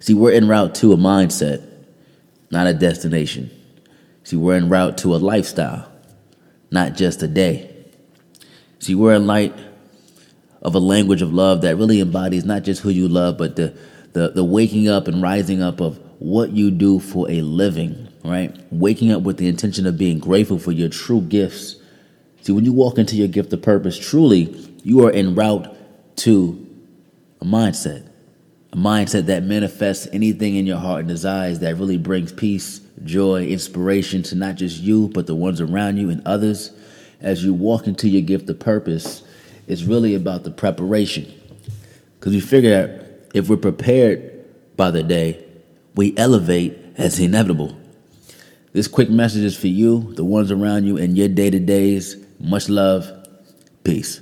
See, we're en route to a mindset, not a destination. See, we're en route to a lifestyle, not just a day. See, we're in light of a language of love that really embodies not just who you love, but the, the, the waking up and rising up of what you do for a living, right? Waking up with the intention of being grateful for your true gifts. See, when you walk into your gift of purpose, truly, you are en route to a mindset, mindset that manifests anything in your heart and desires that really brings peace, joy, inspiration to not just you, but the ones around you and others. As you walk into your gift of purpose, it's really about the preparation. Because we figure that if we're prepared by the day, we elevate as inevitable. This quick message is for you, the ones around you, and your day to days. Much love. Peace.